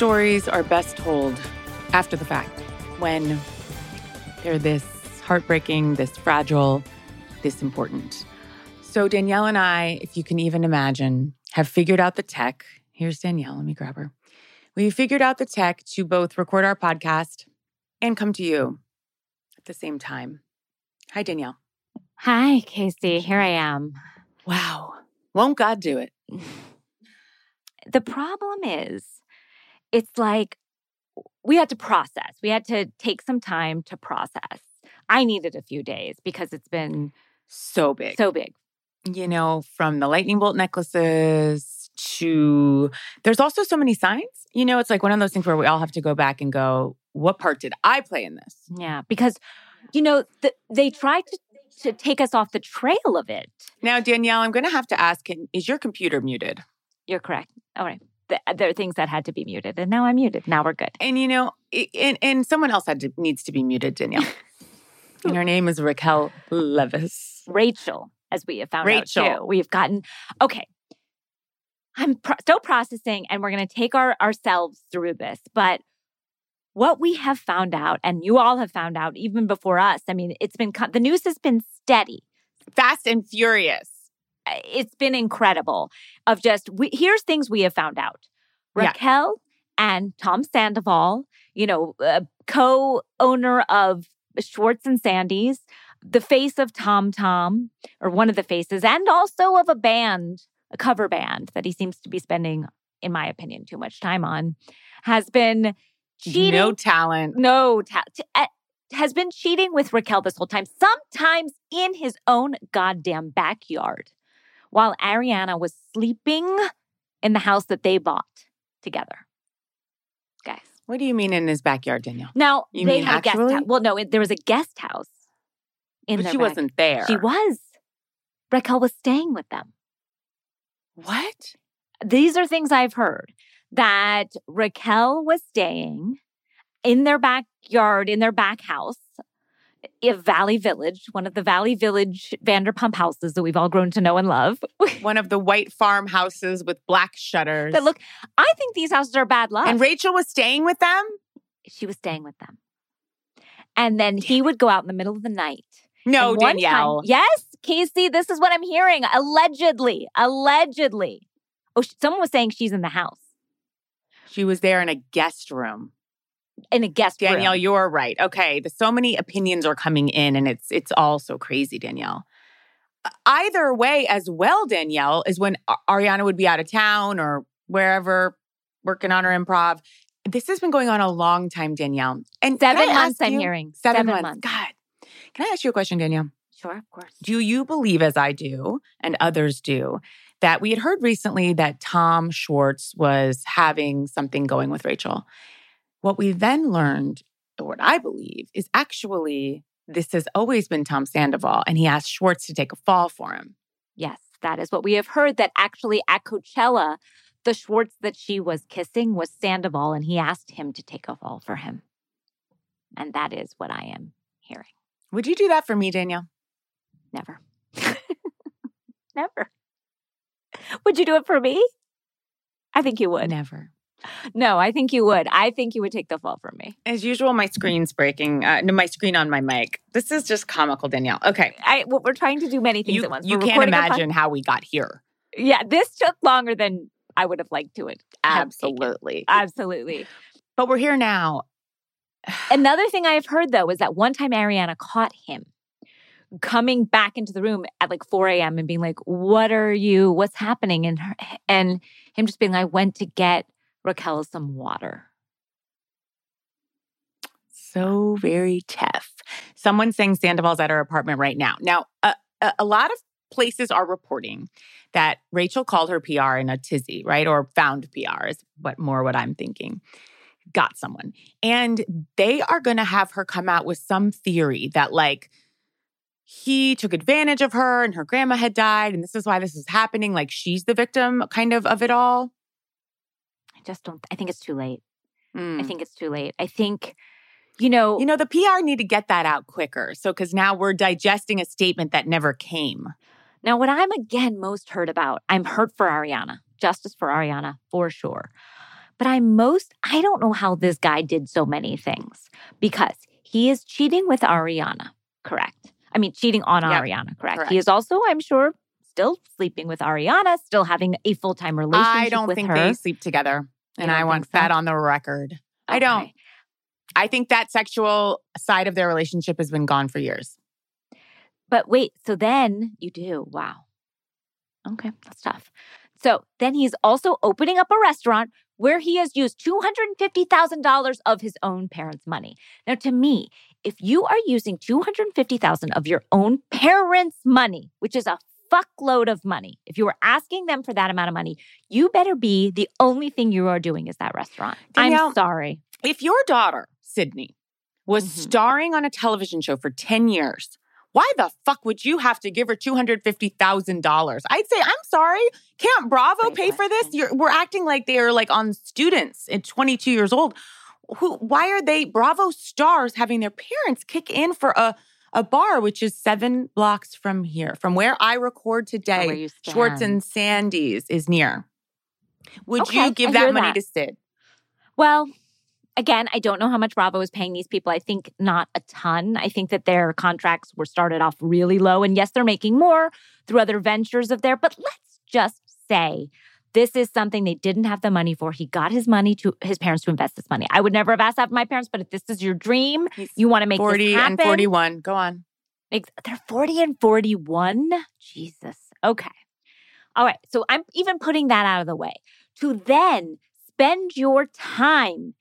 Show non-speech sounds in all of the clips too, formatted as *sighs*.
stories are best told after the fact when they're this heartbreaking, this fragile, this important. So, Danielle and I, if you can even imagine, have figured out the tech. Here's Danielle. Let me grab her. We figured out the tech to both record our podcast and come to you at the same time. Hi, Danielle. Hi, Casey. Here I am. Wow. Won't God do it? *laughs* The problem is, it's like we had to process. We had to take some time to process. I needed a few days because it's been So big. so big. you know, from the lightning bolt necklaces to there's also so many signs. You know, it's like one of those things where we all have to go back and go, what part did I play in this? Yeah, because you know the, they tried to to take us off the trail of it. Now, Danielle, I'm going to have to ask is your computer muted? You're correct. All right. Th- There are things that had to be muted, and now I'm muted. Now we're good. And, you know, and, and someone else had to, needs to be muted, Danielle. *laughs* and her name is Raquel Leviss. Rachel, as we have found Rachel. out too. We've gotten okay. I'm pro- still processing, and we're going to take our ourselves through this. But what we have found out, and you all have found out even before us. I mean, it's been the news has been steady. Fast and Furious. It's been incredible. Of just we, here's things we have found out. Yeah. Raquel and Tom Sandoval, you know, uh, co-owner of Schwartz and Sandy's, the face of Tom Tom, or one of the faces, and also of a band, a cover band that he seems to be spending, in my opinion, too much time on, has been cheating. No talent. no ta- t- uh, has been cheating with Raquel this whole time, sometimes in his own goddamn backyard, while Ariana was sleeping in the house that they bought together. Guys. What do you mean in his backyard, Danielle? Now You they mean had a guest actually? house. Well, no, it, there was a guest house in But she back- wasn't there. She was. Raquel was staying with them. What? These are things I've heard that Raquel was staying in their backyard, in their back house, Valley Village, one of the Valley Village Vanderpump houses that we've all grown to know and love. *laughs* One of the white farmhouses with black shutters. that look, I think these houses are bad luck. And Rachel was staying with them? she was staying with them. And then he would go out in the middle of the night. No, one time- Danielle. yes, Casey, this is what I'm hearing. Allegedly, allegedly. Oh, someone was saying she's in the house, She was there in a guest room. In a guest room. Danielle, you're right. Okay, the, so many opinions are coming in, and it's it's all so crazy, Danielle. Either way, as well, Danielle is when Ariana would be out of town or wherever working on her improv. This has been going on a long time, Danielle. And Seven months, I'm you- hearing. Seven, Seven months. months. God, can I ask you a question, Danielle? Sure, of course. Do you believe, as I do, and others do, that we had heard recently that Tom Schwartz was having something going with Rachel? What we then learned, or what I believe, is actually this has always been Tom Sandoval, and he asked Schwartz to take a fall for him. Yes, that is what we have heard. That actually at Coachella, the Schwartz that she was kissing was Sandoval, and he asked him to take a fall for him. And that is what I am hearing. Would you do that for me, Danielle? Never. *laughs* Never. Would you do it for me? I think you would. Never. No, I think you would. I think you would take the fall for me. As usual, my screen's breaking. Uh, no, my screen on my mic. This is just comical, Danielle. Okay. I we're trying to do many things You, at once. you We're can't recording pod- imagine how we got here. Yeah, this took longer than I would have liked to it. Absolutely. Absolutely. But we're here now. Another thing I have heard though is that one time Ariana caught him coming back into the room at like 4 a.m. and being like, What are you? What's happening? And her, and him just being like, I went to get Raquel some water. So very tough. Someone saying Sandoval's at her apartment right now. Now, a, a, a lot of places are reporting that Rachel called her PR in a tizzy, right? Or found PR is what more what I'm thinking. Got someone. And they are going to have her come out with some theory that like he took advantage of her and her grandma had died and this is why this is happening like she's the victim kind of of it all. I just don't, I think it's too late. I Mm. think it's too late. I think, you know, You know, the PR need to get that out quicker. So, because now we're digesting a statement that never came. Now, what I'm again most hurt about, I'm hurt for Ariana, justice for Ariana for sure. But I'm most, I don't know how this guy did so many things because he is cheating with Ariana, correct? I mean, cheating on Yep. Ariana, correct? Correct. He is also, I'm sure, still sleeping with Ariana, still having a full time relationship I don't think her. they sleep together. And I want so? that on the record. I don't. I think that sexual side of their relationship has been gone for years. But wait, so then you do. Wow. Okay, that's tough. So then he's also opening up a restaurant where he has used $250,000 of his own parents' money. Now, to me, if you are using 250,000 of your own parents' money, which is a fuckload of money, if you were asking them for that amount of money, you better be the only thing you are doing is that restaurant. Danielle, I'm sorry. If your daughter, Sydney, was Mhm. starring on a television show for 10 years, why the fuck would you have to give her $250,000? I'd say, I'm sorry, can't Bravo Great pay for this? You're, we're acting like they are like on students at 22 years old. Who, why are they Bravo stars having their parents kick in for a, a bar, which is seven blocks from here, from where I record today? Schwartz and Sandy's is near. Would Okay, you give I that money that. to Sid? Well, again, I don't know how much Bravo is paying these people. I think not a ton. I think that their contracts were started off really low. And yes, they're making more through other ventures of there. But let's just say this is something they didn't have the money for. He got his money to his parents to invest this money. I would never have asked that of my parents, but if this is your dream, He's you want to make 40 this happen. and 41. Go on. They're 40 and 41. Jesus. Okay. All right. So I'm even putting that out of the way to then spend your time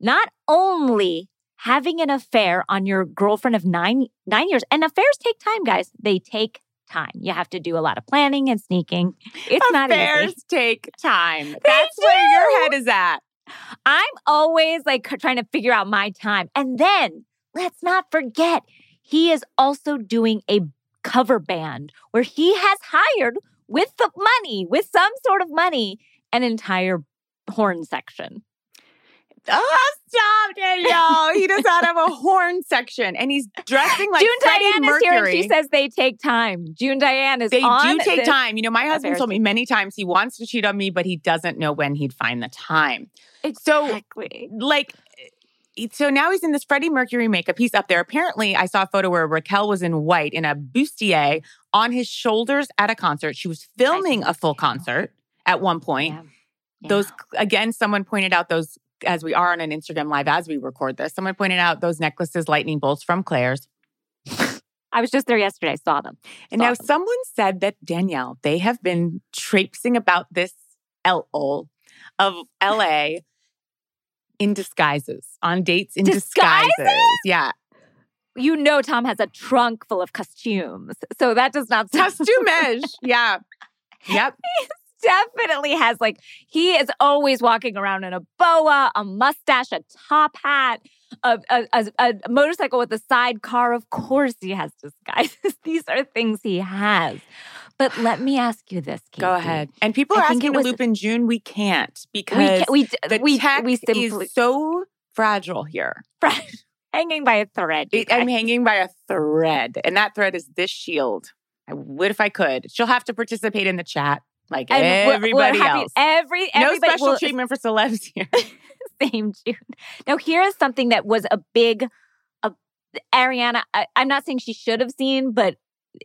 not only having an affair on your girlfriend of nine nine years, and affairs take time, guys. They take time. You have to do a lot of planning and sneaking. It's not Affairs easy. take time. That's where your head is at. I'm always like trying to figure out my time. And then let's not forget, he is also doing a cover band where he has hired with the money, with some sort of money, an entire horn section. Oh, stop, Danielle. he does not have a horn section and he's dressing like June Freddie Diane is here and Mercury. she says they take time. June Diane is they do take time. You know, my husband told me many times he wants to cheat on me, but he doesn't know when he'd find the time. So, like, eh, so now he's in this Freddie Mercury makeup. He's up there. Apparently, I saw a photo where Raquel was in white in a bustier on his shoulders at a concert. She was filming a full concert at one point. Yeah. Yeah. Those again, someone pointed out those as we are on an Instagram live as we record this. Someone pointed out those necklaces, lightning bolts from Claire's. I was just there yesterday. Saw them. And now Awesome. someone said that Danielle, they have been traipsing about this L of LA in disguises, on dates in Disguises? disguises. Yeah. You know, Tom has a trunk full of costumes. So that does not sound Costumage. yeah. Yep. *laughs* definitely has like he is always walking around in a boa, a mustache, a top hat, a, a, a, a motorcycle with a sidecar. Of course, he has disguises. *laughs* These are things he has. But let me ask you this, Casey. Go ahead. And people are think asking to was- loop in June. We can't We because ca- we the we tech we simply is so fragile here. *laughs* hanging by a thread. I'm hanging by a thread, and that thread is this shield. I would if I could. She'll have to participate in the chat like And we're- we're everybody happy- else. Every No special will- treatment for celebs here. *laughs* same June. Now, here is something that was a big, a, Ariana. I, I'm not saying she should have seen, but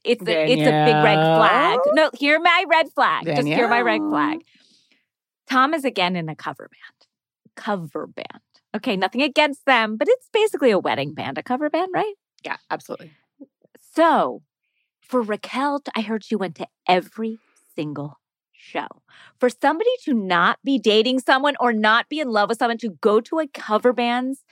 it's a, it's a big red flag. No, hear my red flag. Just hear my red flag. Tom is again in a cover band. Cover band. Okay, nothing against them, but it's basically a wedding band, a cover band, right? Yeah, absolutely. So for Raquel, I heard she went to every single show. For somebody to not be dating someone or not be in love with someone to go to a cover band's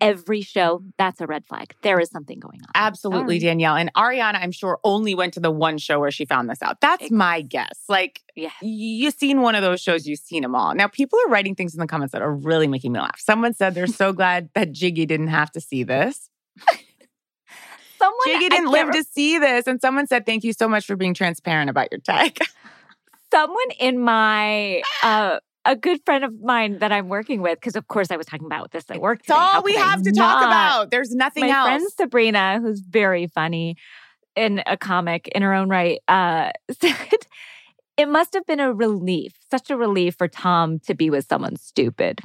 every show, that's a red flag. There is something going on. Absolutely, Sorry. Danielle. And Ariana, I'm sure, only went to the one show where she found this out. That's my guess. Like, Yeah. you've seen one of those shows, you've seen them all. Now, people are writing things in the comments that are really making me laugh. Someone said they're so glad *laughs* that Jiggy didn't have to see this. Someone Jiggy didn't live re- to see this. And someone said, thank you so much for being transparent about your tech. *laughs* someone in my uh a good friend of mine that I'm working with, because of course I was talking about this at work. It's today. How all we could I have to talk about. There's nothing my else. friend Sabrina, who's very funny and a comic in her own right, uh, *laughs* said it must have been a relief, such a relief for Tom to be with someone stupid.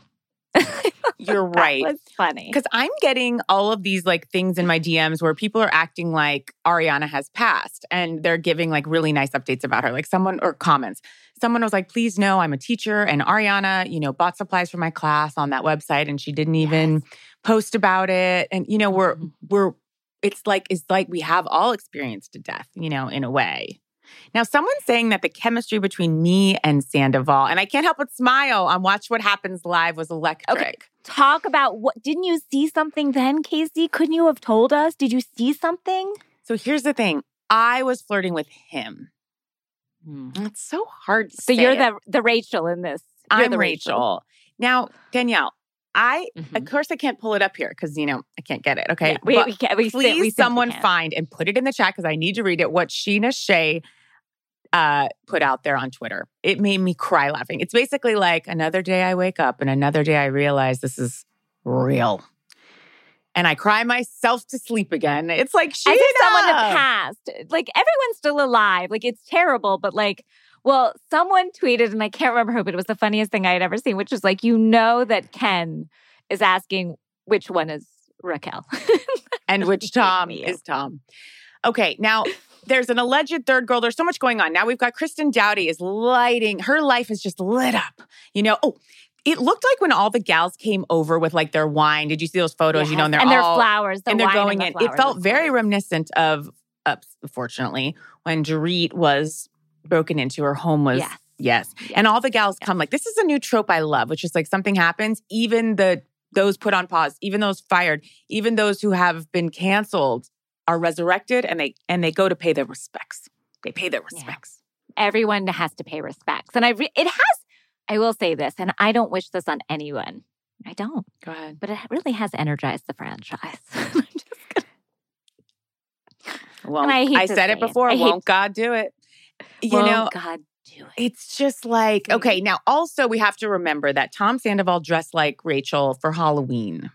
*laughs* You're *laughs* right. That was funny. Because I'm getting all of these like things in my DMs where people are acting like Ariana has passed and they're giving like really nice updates about her. Like someone or comments. Someone was like, please know I'm a teacher and Ariana, you know, bought supplies for my class on that website and she didn't even Yes. post about it. And, you know, we're Mhm. we're it's like it's like we have all experienced death, you know, in a way. Now, someone's saying that the chemistry between me and Sandoval, and I can't help but smile on Watch What Happens Live was electric. Talk about what didn't you see something then, Casey? Couldn't you have told us? Did you see something? So here's the thing. I was flirting with him. Hmm. It's so hard to So you're it. the the Rachel in this. You're I'm the Rachel. Now, Danielle, I Mhm. of course I can't pull it up here because you know I can't get it. Okay, Yeah, we, But we can't, we, please, we someone find and put it in the chat because I need to read it. What Scheana Shay uh, put out there on Twitter. It made me cry laughing. It's basically like another day I wake up and another day I realize this is real. And I cry myself to sleep again. It's like Scheana. If someone had passed. Like everyone's still alive. Like it's terrible, but like, well, someone tweeted, and I can't remember who, but it was the funniest thing I had ever seen, which was like, you know that Ken is asking which one is Raquel. *laughs* and which Tom is Tom. Okay, now there's an alleged third girl. There's so much going on. Now we've got Kristen Doute is lighting. Her life is just lit up. You know, oh, it looked like when all the gals came over with like their wine. Did you see those photos? You know, and they're and their all flowers. The and they're going the in. It felt very reminiscent of, uh, unfortunately, when Dorit was broken into. Her home was Yes. yes, and all the gals Yes. come like this is a new trope I love, which is like something happens, even the those put on pause, even those fired, even those who have been canceled are resurrected and they and they go to pay their respects. They pay their Yeah. respects. Everyone has to pay respects. And I, re- it has, I will say this, and I don't wish this on anyone. I don't, Go ahead. but it really has energized the franchise. *laughs* I'm just gonna- Well, I hate I said it it. before. I Won't God do it? You Won't know, God do it. It's just like, okay, now also we have to remember that Tom Sandoval dressed like Rachel for Halloween.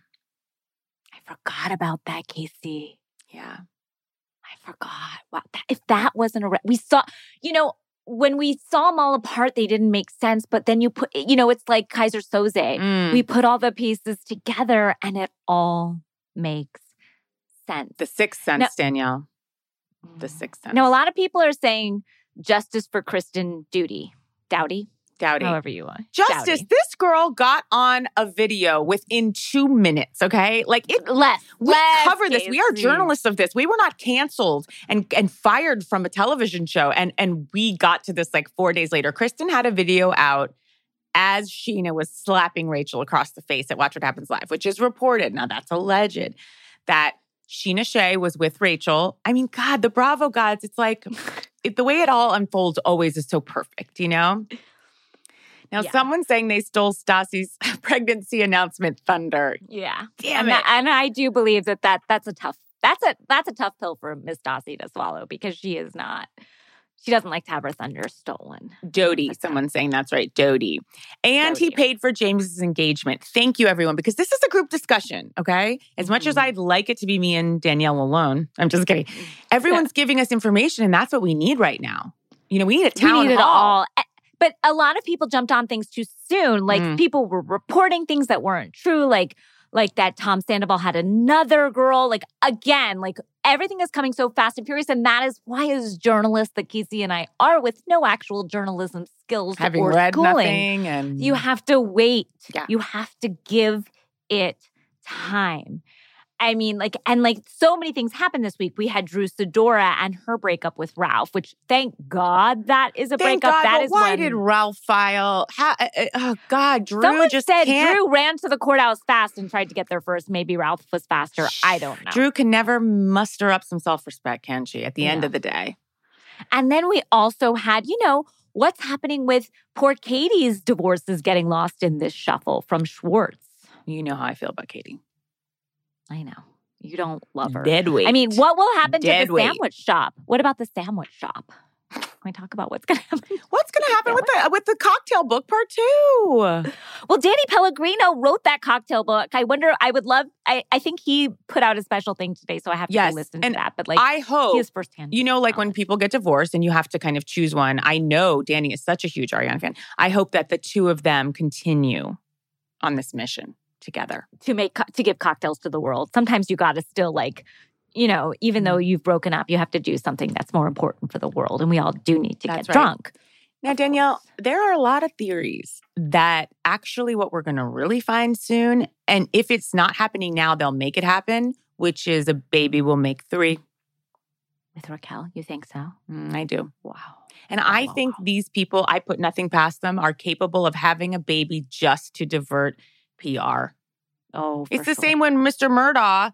I forgot about that, Casey. Yeah. I forgot. Wow. That, if that wasn't a, re- we saw, you know, when we saw them all apart, they didn't make sense. But then you put, you know, it's like Keyser Soze. Mm. We put all the pieces together and it all makes sense. the sixth sense, Now- Danielle. The sixth sense. Now, a lot of people are saying justice for Kristen Duty, Dowdy, Dowdy. however you want. Justice. Dowdy. This girl got on a video within two minutes. Okay, like it. Less. We less, cover this. We are journalists of this. We were not canceled and and fired from a television show, and and we got to this like four days later. Kristen had a video out as Scheana was slapping Rachel across the face at Watch What Happens Live, which is reported. Now that's alleged that Scheana Shay was with Rachel. I mean, God, the Bravo gods. It's like it, the way it all unfolds always is so perfect, you know. Now, Yeah. someone's saying they stole Stassi's *laughs* pregnancy announcement thunder. Yeah. Damn and, it. that- and I do believe that, that that's a tough that's a that's a tough pill for Miss Dossie to swallow because she is not she doesn't like to have her thunder stolen. Dodie, someone's saying that's right, Dodie. And he paid for James's engagement. Thank you, everyone, because this is a group discussion, okay? As much as Mhm. I'd like it to be me and Danielle alone, I'm just kidding. Everyone's giving us information, and that's what we need right now. You know, we need a town we need it all. But a lot of people jumped on things too soon. Like Mm. people were reporting things that weren't true. Like like that Tom Sandoval had another girl. Like again, like everything is coming so fast and furious, and that is why, as journalists, that Casey and I are with no actual journalism skills Having or read schooling. nothing, and You have to wait. Yeah. You have to give it time. I mean, like, and like so many things happened this week. We had Drew Sidora and her breakup with Ralph, which thank God that is a Thank breakup. God, That is why when- did Ralph file? How, uh, oh God, Drew Someone just said can't. Drew ran to the courthouse fast and tried to get there first. Maybe Ralph was faster. I don't know. Drew can never muster up some self respect, can she? At the end of the day, And then we also had, you know, what's happening with poor Katie's divorce is getting lost in this shuffle from Schwartz. you know how I feel about Katie. I know. You don't love her. Dead weight. I mean, what will happen to the weight. sandwich shop? What about the sandwich shop? Can we talk about what's going *laughs* to happen? What's going to happen with the with the cocktail book part two? *laughs* Well, Danny Pellegrino wrote that cocktail book. I wonder. I would love. I, I think he put out a special thing today, so I have to Yes, listen and to that. But like, I hope he is firsthand. You know, like when people get divorced and you have to kind of choose one. I know Danny is such a huge Ariana fan. I hope that the two of them continue on this mission together. to make co- to give cocktails to the world. Sometimes you got to still like, you know, even though Mm-hmm. you've broken up, you have to do something that's more important for the world, and we all do need to That's get right. drunk. Now, Danielle, there are a lot of theories that actually what we're going to really find soon, and if it's not happening now, they'll make it happen, which is a baby will make three. With Raquel, you think so? Mm, I do. Wow. And I wow, think wow. these people, I put nothing past them, are capable of having a baby just to divert PR. Oh, It's the sure. same when Mr. Murdaugh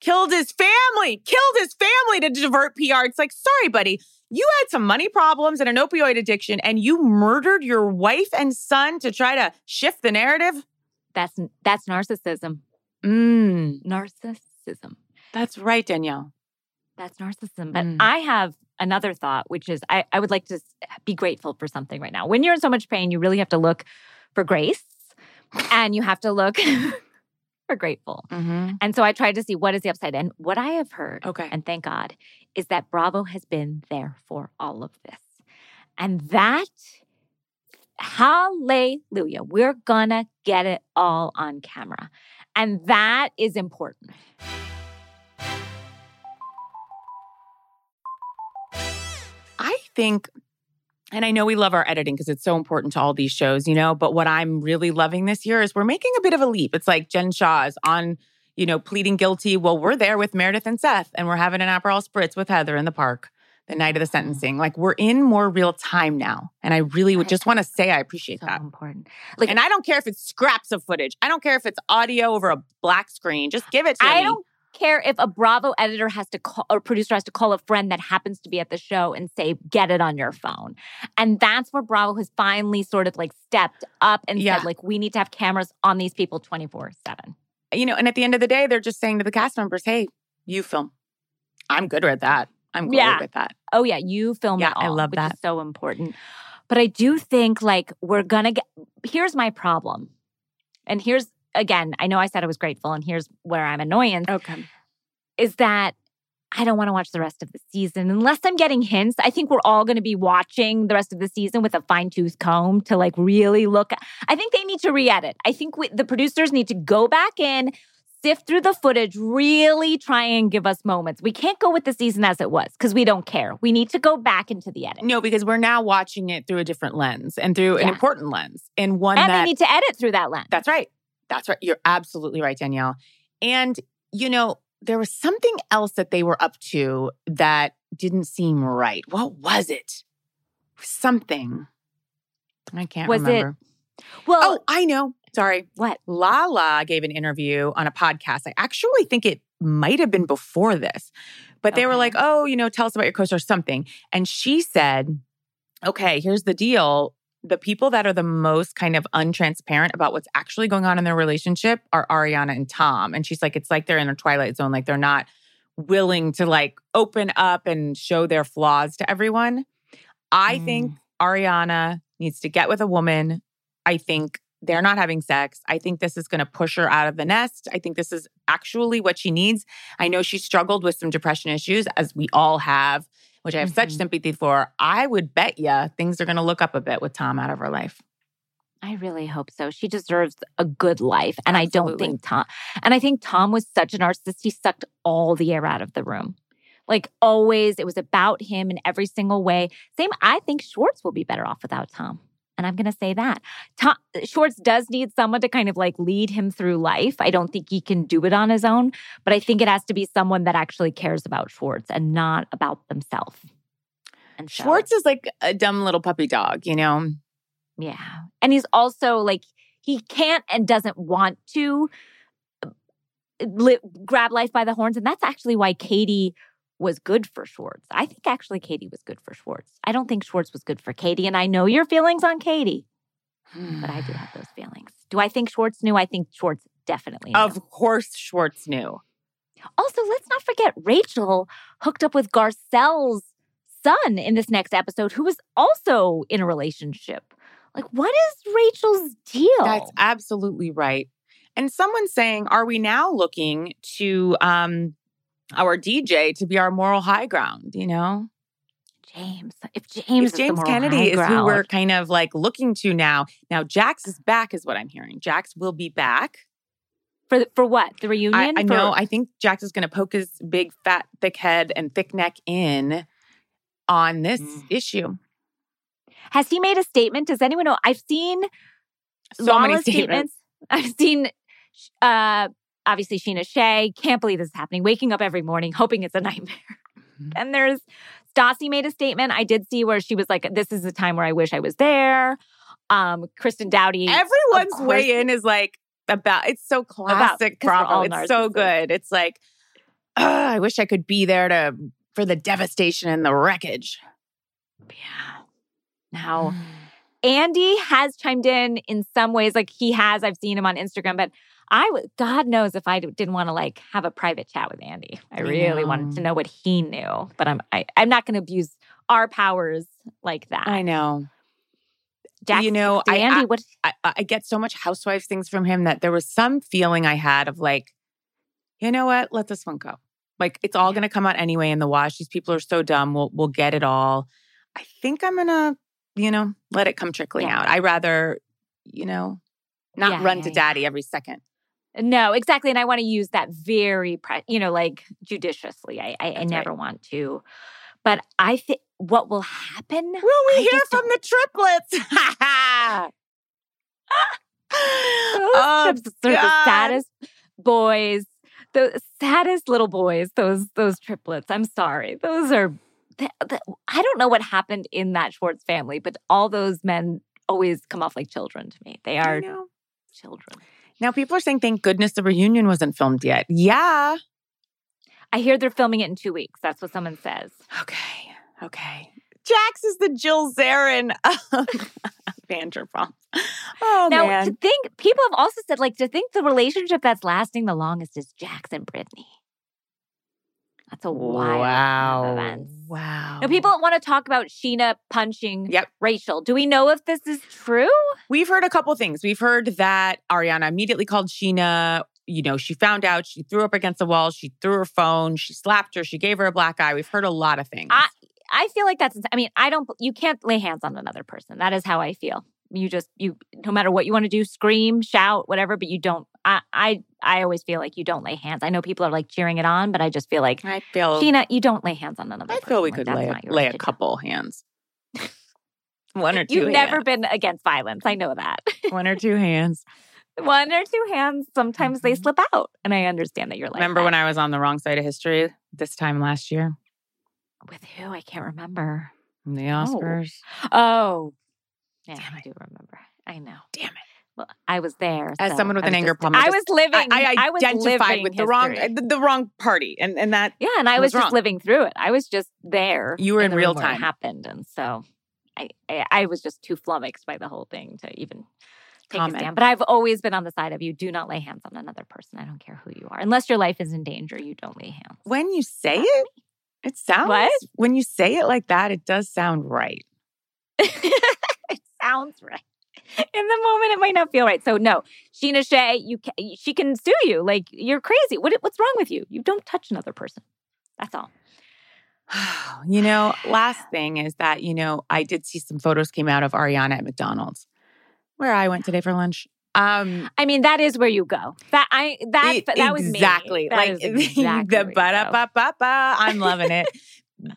killed his family, killed his family to divert PR. It's like, sorry, buddy, you had some money problems and an opioid addiction, and you murdered your wife and son to try to shift the narrative. That's that's narcissism. Mm, Narcissism. that's right, Danielle. That's narcissism. But Mm. I have another thought, which is I, I would like to be grateful for something right now. When you're in so much pain, you really have to look for grace and you have to look *laughs* for grateful. Mm-hmm. And so I tried to see what is the upside. And what I have heard, Okay. and thank God, is that Bravo has been there for all of this. And that, hallelujah, we're gonna get it all on camera. And that is important. I think, and I know we love our editing because it's so important to all these shows, you know, but what I'm really loving this year is we're making a bit of a leap. It's like Jen Shah is on, you know, pleading guilty. Well, we're there with Meredith and Seth, and we're having an Aperol Spritz with Heather in the park the night of the mm-hmm. sentencing. Like we're in more real time now. And I really would just want to say I appreciate So that. important. Like And I don't care if it's scraps of footage. I don't care if it's audio over a black screen. Just give it to I me. don't care if a Bravo editor has to call or producer has to call a friend that happens to be at the show and say, get it on your phone. And that's where Bravo has finally sort of like stepped up and Yeah. said, like, we need to have cameras on these people 24 7. you know, and at the end of the day, they're just saying to the cast members, hey, you film. I'm good with that. I'm good Yeah. with that. Oh, yeah, you film Yeah, all. I love that. So important. But I do think like we're gonna get here's my problem. And here's again, I know I said I was grateful, and here's where I'm annoyance. Okay. is that I don't want to watch the rest of the season unless I'm getting hints. I think we're all going to be watching the rest of the season with a fine tooth comb to like really look. I think they need to re edit. I think we, the producers need to go back in, sift through the footage, really try and give us moments. We can't go with the season as it was because we don't care. We need to go back into the edit. No, because we're now watching it through a different lens and through an important lens and one and that they need to edit through that lens. That's right. That's right. You're absolutely right, Danielle. And, you know, there was something else that they were up to that didn't seem right. What was it? Something. I can't Was it- remember. well, Oh, I know. Sorry. what? Lala gave an interview on a podcast. I actually think it might have been before this, but they were like, oh, you know, tell us about your co-star, something. And she said, okay, here's the deal. The people that are the most kind of untransparent about what's actually going on in their relationship are Ariana and Tom. And she's like, it's like they're in a twilight zone. Like they're not willing to like open up and show their flaws to everyone. I Mm. think Ariana needs to get with a woman. I think they're not having sex. I think this is going to push her out of the nest. I think this is actually what she needs. I know she struggled with some depression issues, as we all have, which I have such Mhm. sympathy for. I would bet you things are going to look up a bit with Tom out of her life. I really hope so. She deserves a good life. And I don't think Tom, and I think Tom was such a narcissist. He sucked all the air out of the room. Like always, it was about him in every single way. Same, I think Schwartz will be better off without Tom. And I'm going to say that. Tom, Schwartz does need someone to kind of like lead him through life. I don't think he can do it on his own, but I think it has to be someone that actually cares about Schwartz and not about themselves. And so- Schwartz is like a dumb little puppy dog, you know? Yeah. And he's also like, he can't and doesn't want to uh, li- grab life by the horns. And that's actually why Katie was good for Schwartz. I think actually Katie was good for Schwartz. I don't think Schwartz was good for Katie. And I know your feelings on Katie, but I do have *sighs* those feelings. Do I think Schwartz knew? I think Schwartz definitely knew. Of course, Schwartz knew. Also, let's not forget Rachel hooked up with Garcelle's son in this next episode who was also in a relationship. Like, what is Rachel's deal? That's absolutely right. And someone's saying, are we now looking to um our DJ to be our moral high ground, you know? James. If James, if James Kennedy is who we're kind of like looking to now. Now Jax is back, is what I'm hearing. Jax will be back. For for what? The reunion? I, I for- know. I think Jax is going to poke his big, fat, thick head and thick neck in on this Mm. issue. Has he made a statement? Does anyone know? I've seen So many Lala's statements. I've seen uh obviously Scheana Shay. Can't believe this is happening. Waking up every morning hoping it's a *laughs* nightmare. Mhm. And there's Stassi made a statement. I did see where she was like, "This is a time where I wish I was there." Um, Kristen Doute. Everyone's course- way in is like about. It's so classic Bravo. It's so good. It's like, "Ugh, I wish I could be there to for the devastation and the wreckage. Yeah. Now, Andy has chimed in in some ways, like he has. I've seen him on Instagram, but I would, God knows if I d- didn't want to like have a private chat with Andy. I I really wanted to know what he knew, but I'm I, I'm not going to abuse our powers like that. I know. Jack, you know, I- Andy, I- what? I, I get so much housewife things from him that there was some feeling I had of like, you know what? Let this one go. Like it's all Yeah. going to come out anyway in the wash. These people are so dumb. We'll we'll get it all. I think I'm gonna, you know, let it come trickling Yeah. out. I rather, you know, not Yeah, run yeah, to daddy every second. No, exactly, and I want to use that very, pre- you know, like judiciously. I I, I That's right. never want to, but I think what will happen. Will we I hear from the triplets? *laughs* Oh, are the saddest boys, the saddest little boys. Those those triplets. I'm sorry. Those are. Th- th- I don't know what happened in that Schwartz family, but all those men always come off like children to me. They are children. Now people are saying, thank goodness the reunion wasn't filmed yet. Yeah. I hear they're filming it in two weeks. That's what someone says. Okay. Okay. Jax is the Jill Zarin of *laughs* Vanderpump. Oh now, man. to think, people have also said, like, to think the relationship that's lasting the longest is Jax and Brittany. That's a wild wow. events. Wow. Now, people want to talk about Scheana punching Yep. Rachel. Do we know if this is true? We've heard a couple things. We've heard that Ariana immediately called Scheana. You know, she found out, she threw up against the wall, she threw her phone, she slapped her, she gave her a black eye. We've heard a lot of things. I- I feel like that's. I mean, I don't. You can't lay hands on another person. That is how I feel. You just you. No matter what you want to do, scream, shout, whatever. But you don't. I. I. I always feel like you don't lay hands. I know people are like cheering it on, but I just feel like I feel Scheana, you don't lay hands on another. I feel we Like, could lay, not lay a do. couple hands. *laughs* One or 2 You've never been against violence. I know that. One or *laughs* two hands. One or two hands. Sometimes they Mhm. slip out, and I understand that you're like. Remember that. when I was on the wrong side of history this time last year? with who? I can't remember. The Oscars. Oh, yeah, Damn I do remember. I know. Damn it. I was there. As so someone with an anger problem, I I was living. I, I identified living with the wrong uh, the, the wrong party, and and that Yeah, and I was was, just wrong. living through it. I was just there. You were in real time. Happened, and so I, I, I was just too flummoxed by the whole thing to even take Comment. a stand. But I've always been on the side of you. Do not lay hands on another person. I don't care who you are, unless your life is in danger. You don't lay hands. when you say it, it sounds What? when you say it like that, it does sound right. *laughs* it sounds right. In the moment, it might not feel right. So no, Scheana Shay, you ca- she can sue you. Like you're crazy. What what's wrong with you? You don't touch another person. That's all. *sighs* you know, last thing is that, you know, I did see some photos came out of Ariana at McDonald's where I went today for lunch. Um I mean, that is where you go. That I that it- that was me. exactly That like *laughs* exactly the where you ba go. ba ba ba. I'm loving it.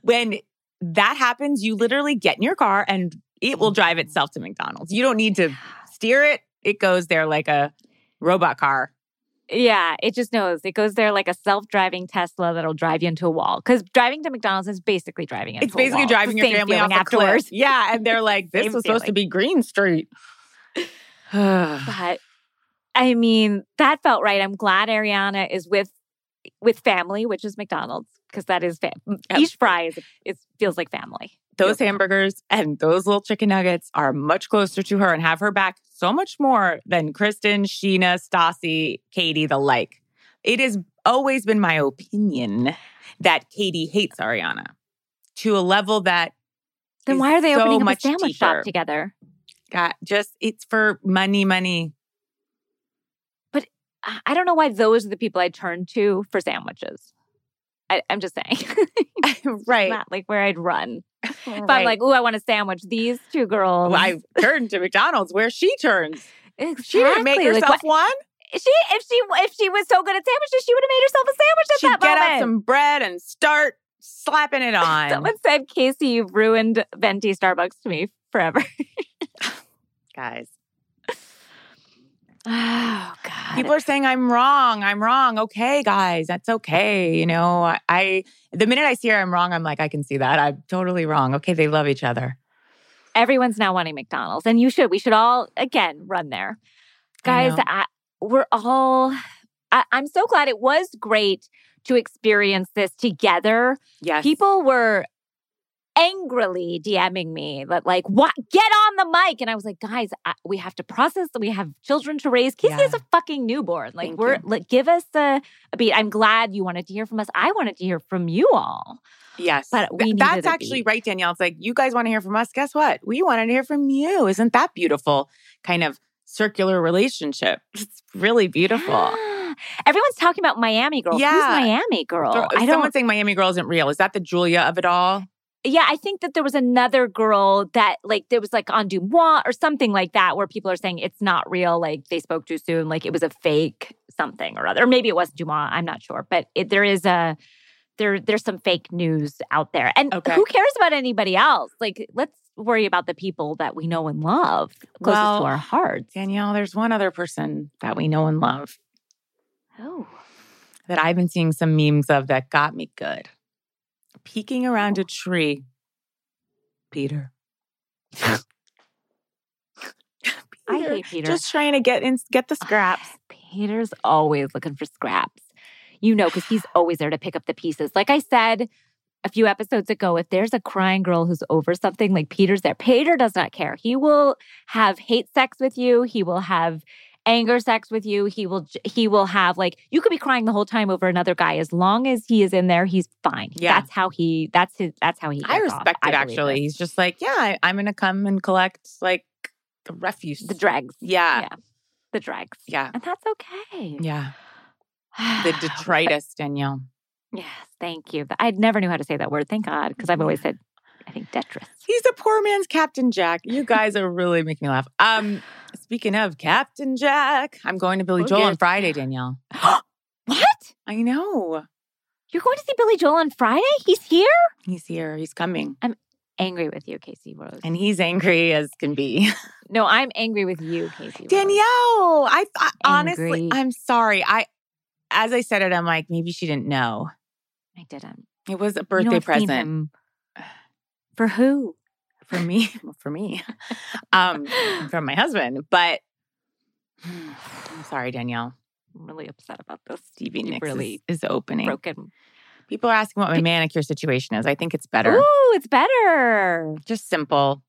when that happens, you literally get in your car and it will drive itself to McDonald's. You don't need to steer it. It goes there like a robot car. Yeah, it just knows. It goes there like a self-driving Tesla that'll drive you into a wall. Because driving to McDonald's is basically driving into It's basically wall. driving your family off feeling afterwards. Yeah, and they're *laughs* like, "This was supposed to be Green Street." *sighs* But I mean, that felt right. I'm glad Ariana is with with family, which is McDonald's, because that is Yep. each fry is it feels like family. Those like hamburgers and those little chicken nuggets are much closer to her and have her back so much more than Kristen, Scheana, Stassi, Katie, the like. It has always been my opinion that Katie hates Ariana. to a level that Then why are they so opening up a much sandwich deeper. shop together? got just it's for money, money. But I don't know why those are the people I turn to for sandwiches. I, I'm just saying. *laughs* *laughs* Right. not like where I'd run. *laughs* If I'm like, ooh, I want a sandwich. These two girls. Well, I turned to McDonald's where she turns. exactly. She didn't make herself what- one. she if she if she was so good at sandwiches, she would have made herself a sandwich at She'd that get moment. out some bread and start slapping it on. Someone said, Casey, you've ruined venti Starbucks to me forever. *sighs* Guys, oh God. people are saying I'm wrong. I'm wrong. Okay, guys, that's okay. You know, I, I the minute I see her, I'm wrong. I'm like, I can see that. I'm totally wrong. Okay, they love each other. Everyone's now wanting McDonald's, and you should. We should all again run there, guys. know. I, we're all. I, I'm so glad it was great to experience this together. Yes, People were angrily DMing me that like, "What? Get on the mic!" And I was like, "Guys, I, we have to process. that We have children to raise. Casey is a fucking newborn. Like, Thank we're you. like, give us a, a beat. I'm glad you wanted to hear from us. I wanted to hear from you all. Yes. But we Th- That's actually beat. right, Danielle. It's like, you guys want to hear from us. Guess what? We wanted to hear from you. Isn't that beautiful? Kind of circular relationship. *laughs* It's really beautiful. Yeah. Everyone's talking about Miami Girl. Who's Yeah. Miami Girl? I don't. saying Miami Girl isn't real. Is that the Julia of it all? Yeah, I think that there was another girl that like there was like on DeuxMoi or something like that where people are saying it's not real. Like they spoke too soon. Like it was a fake something or other. Or maybe it wasn't DeuxMoi. I'm not sure. But it, there is a there there's some fake news out there. And Okay. who cares about anybody else? Like let's worry about the people that we know and love closest Well, to our hearts. Danielle, there's one other person that we know and love Oh. that I've been seeing some memes of that got me good. Peeking around a tree. Peter. *laughs* I Peter, hate Peter. Just trying to get in, get the scraps. *sighs* Peter's always looking for scraps. You know, because he's always there to pick up the pieces. Like I said a few episodes ago, if there's a crying girl who's over something, like Peter's there. Peter does not care. He will have hate sex with you. He will have anger sex with you. He will he will have like you could be crying the whole time over another guy. As long as he is in there, he's fine. Yeah. That's how he that's his that's how he I gets off, respect it believe actually. this. He's just like, yeah, I, I'm going to come and collect like the refuse. the dregs. Yeah. Yeah. The dregs. Yeah. And that's okay. *sighs* Yeah. The detritus, Danielle. Yes, thank you. I never knew how to say that word. Thank God, because I've always said, I think detritus. He's a poor man's Captain Jack. You *laughs* guys are really making me laugh. Um, speaking of Captain Jack, I'm going to Billy Oh, Joel on. Friday, Danielle. *gasps* what? I know. You're going to see Billy Joel on Friday? He's here? He's here. He's coming. I'm angry with you, Casey Rose. And he's angry as can be. *laughs* no, I'm angry with you, Casey. Rose. Danielle, I, I honestly, I'm sorry. I, as I said it, I'm like, maybe she didn't know. I didn't. It was a birthday present. For who? for me, *laughs* for me, um, from my husband. But *sighs* I'm sorry, Danielle. I'm really upset about this. Stevie Nicks really is, is opening. broken. People are asking what my manicure situation is. I think it's better. Ooh, it's better. Just simple.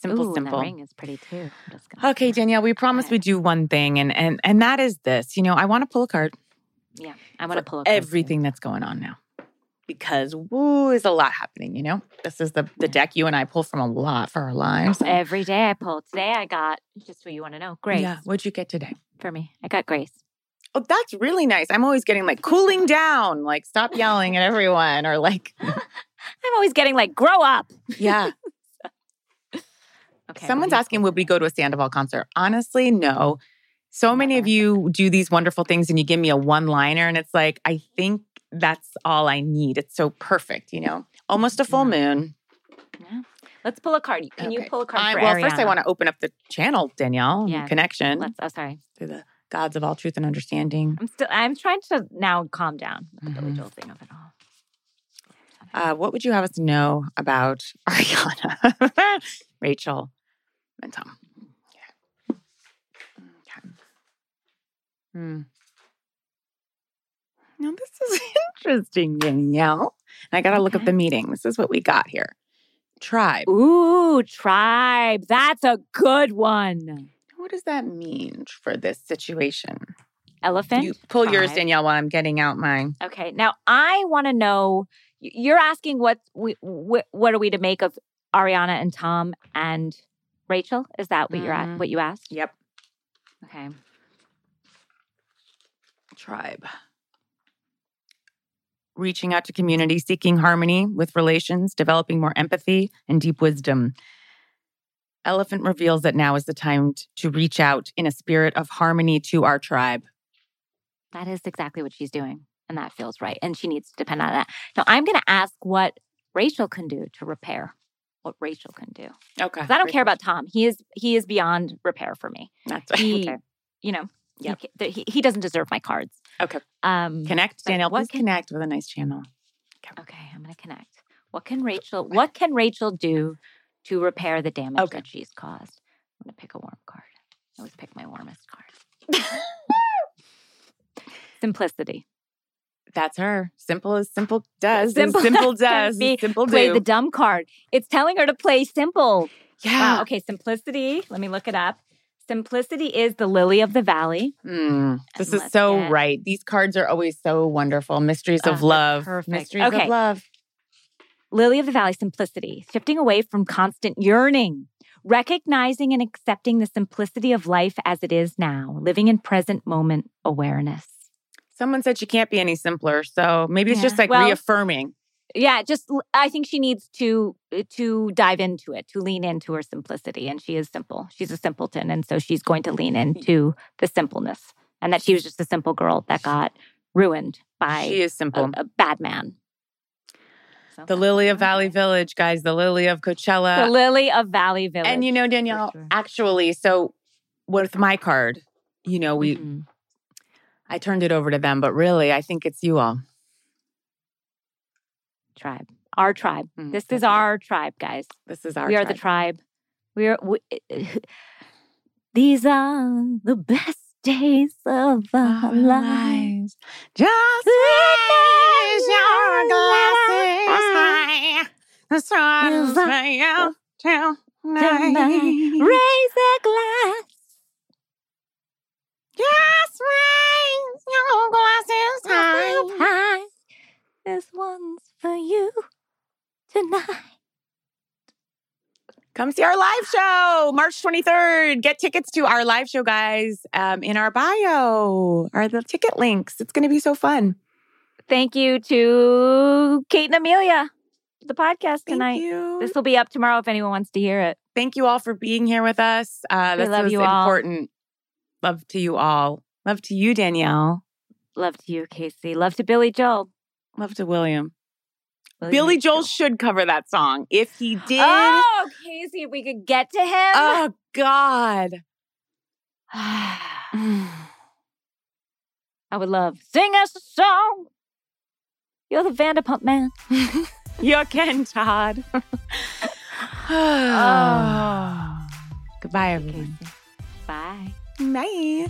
Simple, Ooh, simple. Ring is pretty too. Just Okay. Danielle, we promised we'd do one thing, and and and that is this. You know, I want to pull a card Yeah, I'm gonna pull up this everything that's going on now. Because woo is a lot happening, you know? This is the the deck you and I pull from a lot for our lives. Oh, every day I pull. Today I got just what you want to know. Grace Yeah. What'd you get today? for me. I got Grace. Oh, that's really nice. I'm always getting like cooling down, like stop yelling at everyone, or like, *laughs* I'm always getting like, grow up. yeah. *laughs* Okay. Someone's what do you asking, would we go to a Sandoval concert? Honestly, no. So many of you do these wonderful things and you give me a one liner, and it's like, I think that's all I need. It's so perfect, you know? Almost a full moon. Yeah. Let's pull a card. Can you pull a card I- for well, first, I want to open up the channel, Danielle, Yeah. connection Let's. Oh, sorry. Through the gods of all truth and understanding. I'm still. I'm trying to now calm down with the Billy Mhm. Joel thing of it all. Uh, what would you have us know about *laughs* Ariana, Rachel, and Tom? Okay. Okay. Hmm. Now, this is *laughs* interesting, Danielle. I got to look up the meeting. This is what we got here. Tribe. Ooh, tribe. That's a good one. What does that mean for this situation? Elephant. You pull yours. Danielle, while I'm getting out mine. Okay. Now I want to know You're asking what we wh- what are we to make of Ariana and Tom and Rachel? Is that what you're at? Mhm. What you asked? Yep. Okay. Tribe. Reaching out to community, seeking harmony with relations, developing more empathy and deep wisdom. Elephant reveals that now is the time to reach out in a spirit of harmony to our tribe. That is exactly what she's doing. And that feels right. And she needs to depend on that. Now, I'm going to ask what Rachel can do to repair what Rachel can do. Okay. I don't care about Tom. He is he is beyond repair for me. That's *laughs* He, okay. you know, he Yep. he, he doesn't deserve my cards. Okay. Um, Connect, Danielle. what Please can- connect with a nice channel. okay, I'm going to connect. What can Rachel What can Rachel do to repair the damage Okay. that she's caused? I'm going to pick a warm card. I always pick my warmest card. *laughs* Simplicity. That's her. Simple as simple does. Simple *laughs* Simple, simple does. be. Simple Play do. the dumb card. It's telling her to play simple. yeah. Wow. Okay. Simplicity. Let me look it up. Simplicity is the lily of the valley. Mm, this is so get- right. These cards are always so wonderful. Mysteries Oh, of love. perfect. Mysteries Okay. of love. Lily of the Valley simplicity, shifting away from constant yearning, recognizing and accepting the simplicity of life as it is now, living in present moment awareness. Someone said she can't be any simpler. So maybe it's just like Well- reaffirming. Yeah, just i think she needs to uh, to dive into it, to lean into her simplicity, and she is simple. She's a simpleton, and so she's going to lean *laughs* into the simpleness, and that she was just a simple girl that got ruined by She is a, simple. a bad man. So the lily of Valley. Village, guys. The lily of Coachella. the lily of Valley Village. and you know, Danielle, sure. actually, so with my card, you know, we Mhm. I turned it over to them, but really, I think it's you all. Tribe, our tribe. Mm, This is our tribe, guys. This is our. we are the tribe. We are. We, *laughs* these are the best days of our Our lives. lives. Just raise your glasses high. The sun's out Tonight. tonight. Raise a glass. Just raise your high. This one's for you tonight. Come see our live show, March 23rd. Get tickets to our live show, guys, um, in our bio are the ticket links. It's going to be so fun. Thank you to Kate and Amelia, the podcast Thank tonight. you. This will be up tomorrow if anyone wants to hear it. Thank you all for being here with us. Uh, this love was you all. important. Love to you all. Love to you, Danielle. Love to you, Casey. Love to Billy Joel. Love to William. William Billy. Joel should cover that song. If he did, Oh, Casey, if we could get to him. oh God. *sighs* I would love. Sing us a song. You're the Vanderpump man. *laughs* You're Ken Todd. *sighs* Oh. *sighs* Goodbye, everyone. Bye. Bye.